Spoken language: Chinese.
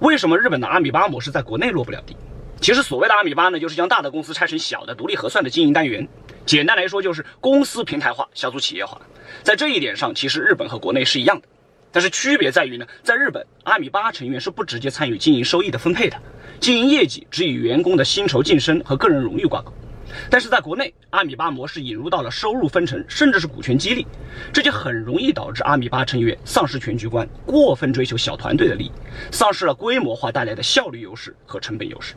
为什么日本的阿米巴模式在国内落不了地？其实所谓的阿米巴呢，就是将大的公司拆成小的独立核算的经营单元。简单来说，就是公司平台化、小组企业化。在这一点上，其实日本和国内是一样的，但是区别在于呢，在日本，阿米巴成员是不直接参与经营收益的分配的，经营业绩只与员工的薪酬晋升和个人荣誉挂钩。但是在国内，阿米巴模式引入到了收入分成，甚至是股权激励，这就很容易导致阿米巴成员丧失全局观，过分追求小团队的利益，丧失了规模化带来的效率优势和成本优势。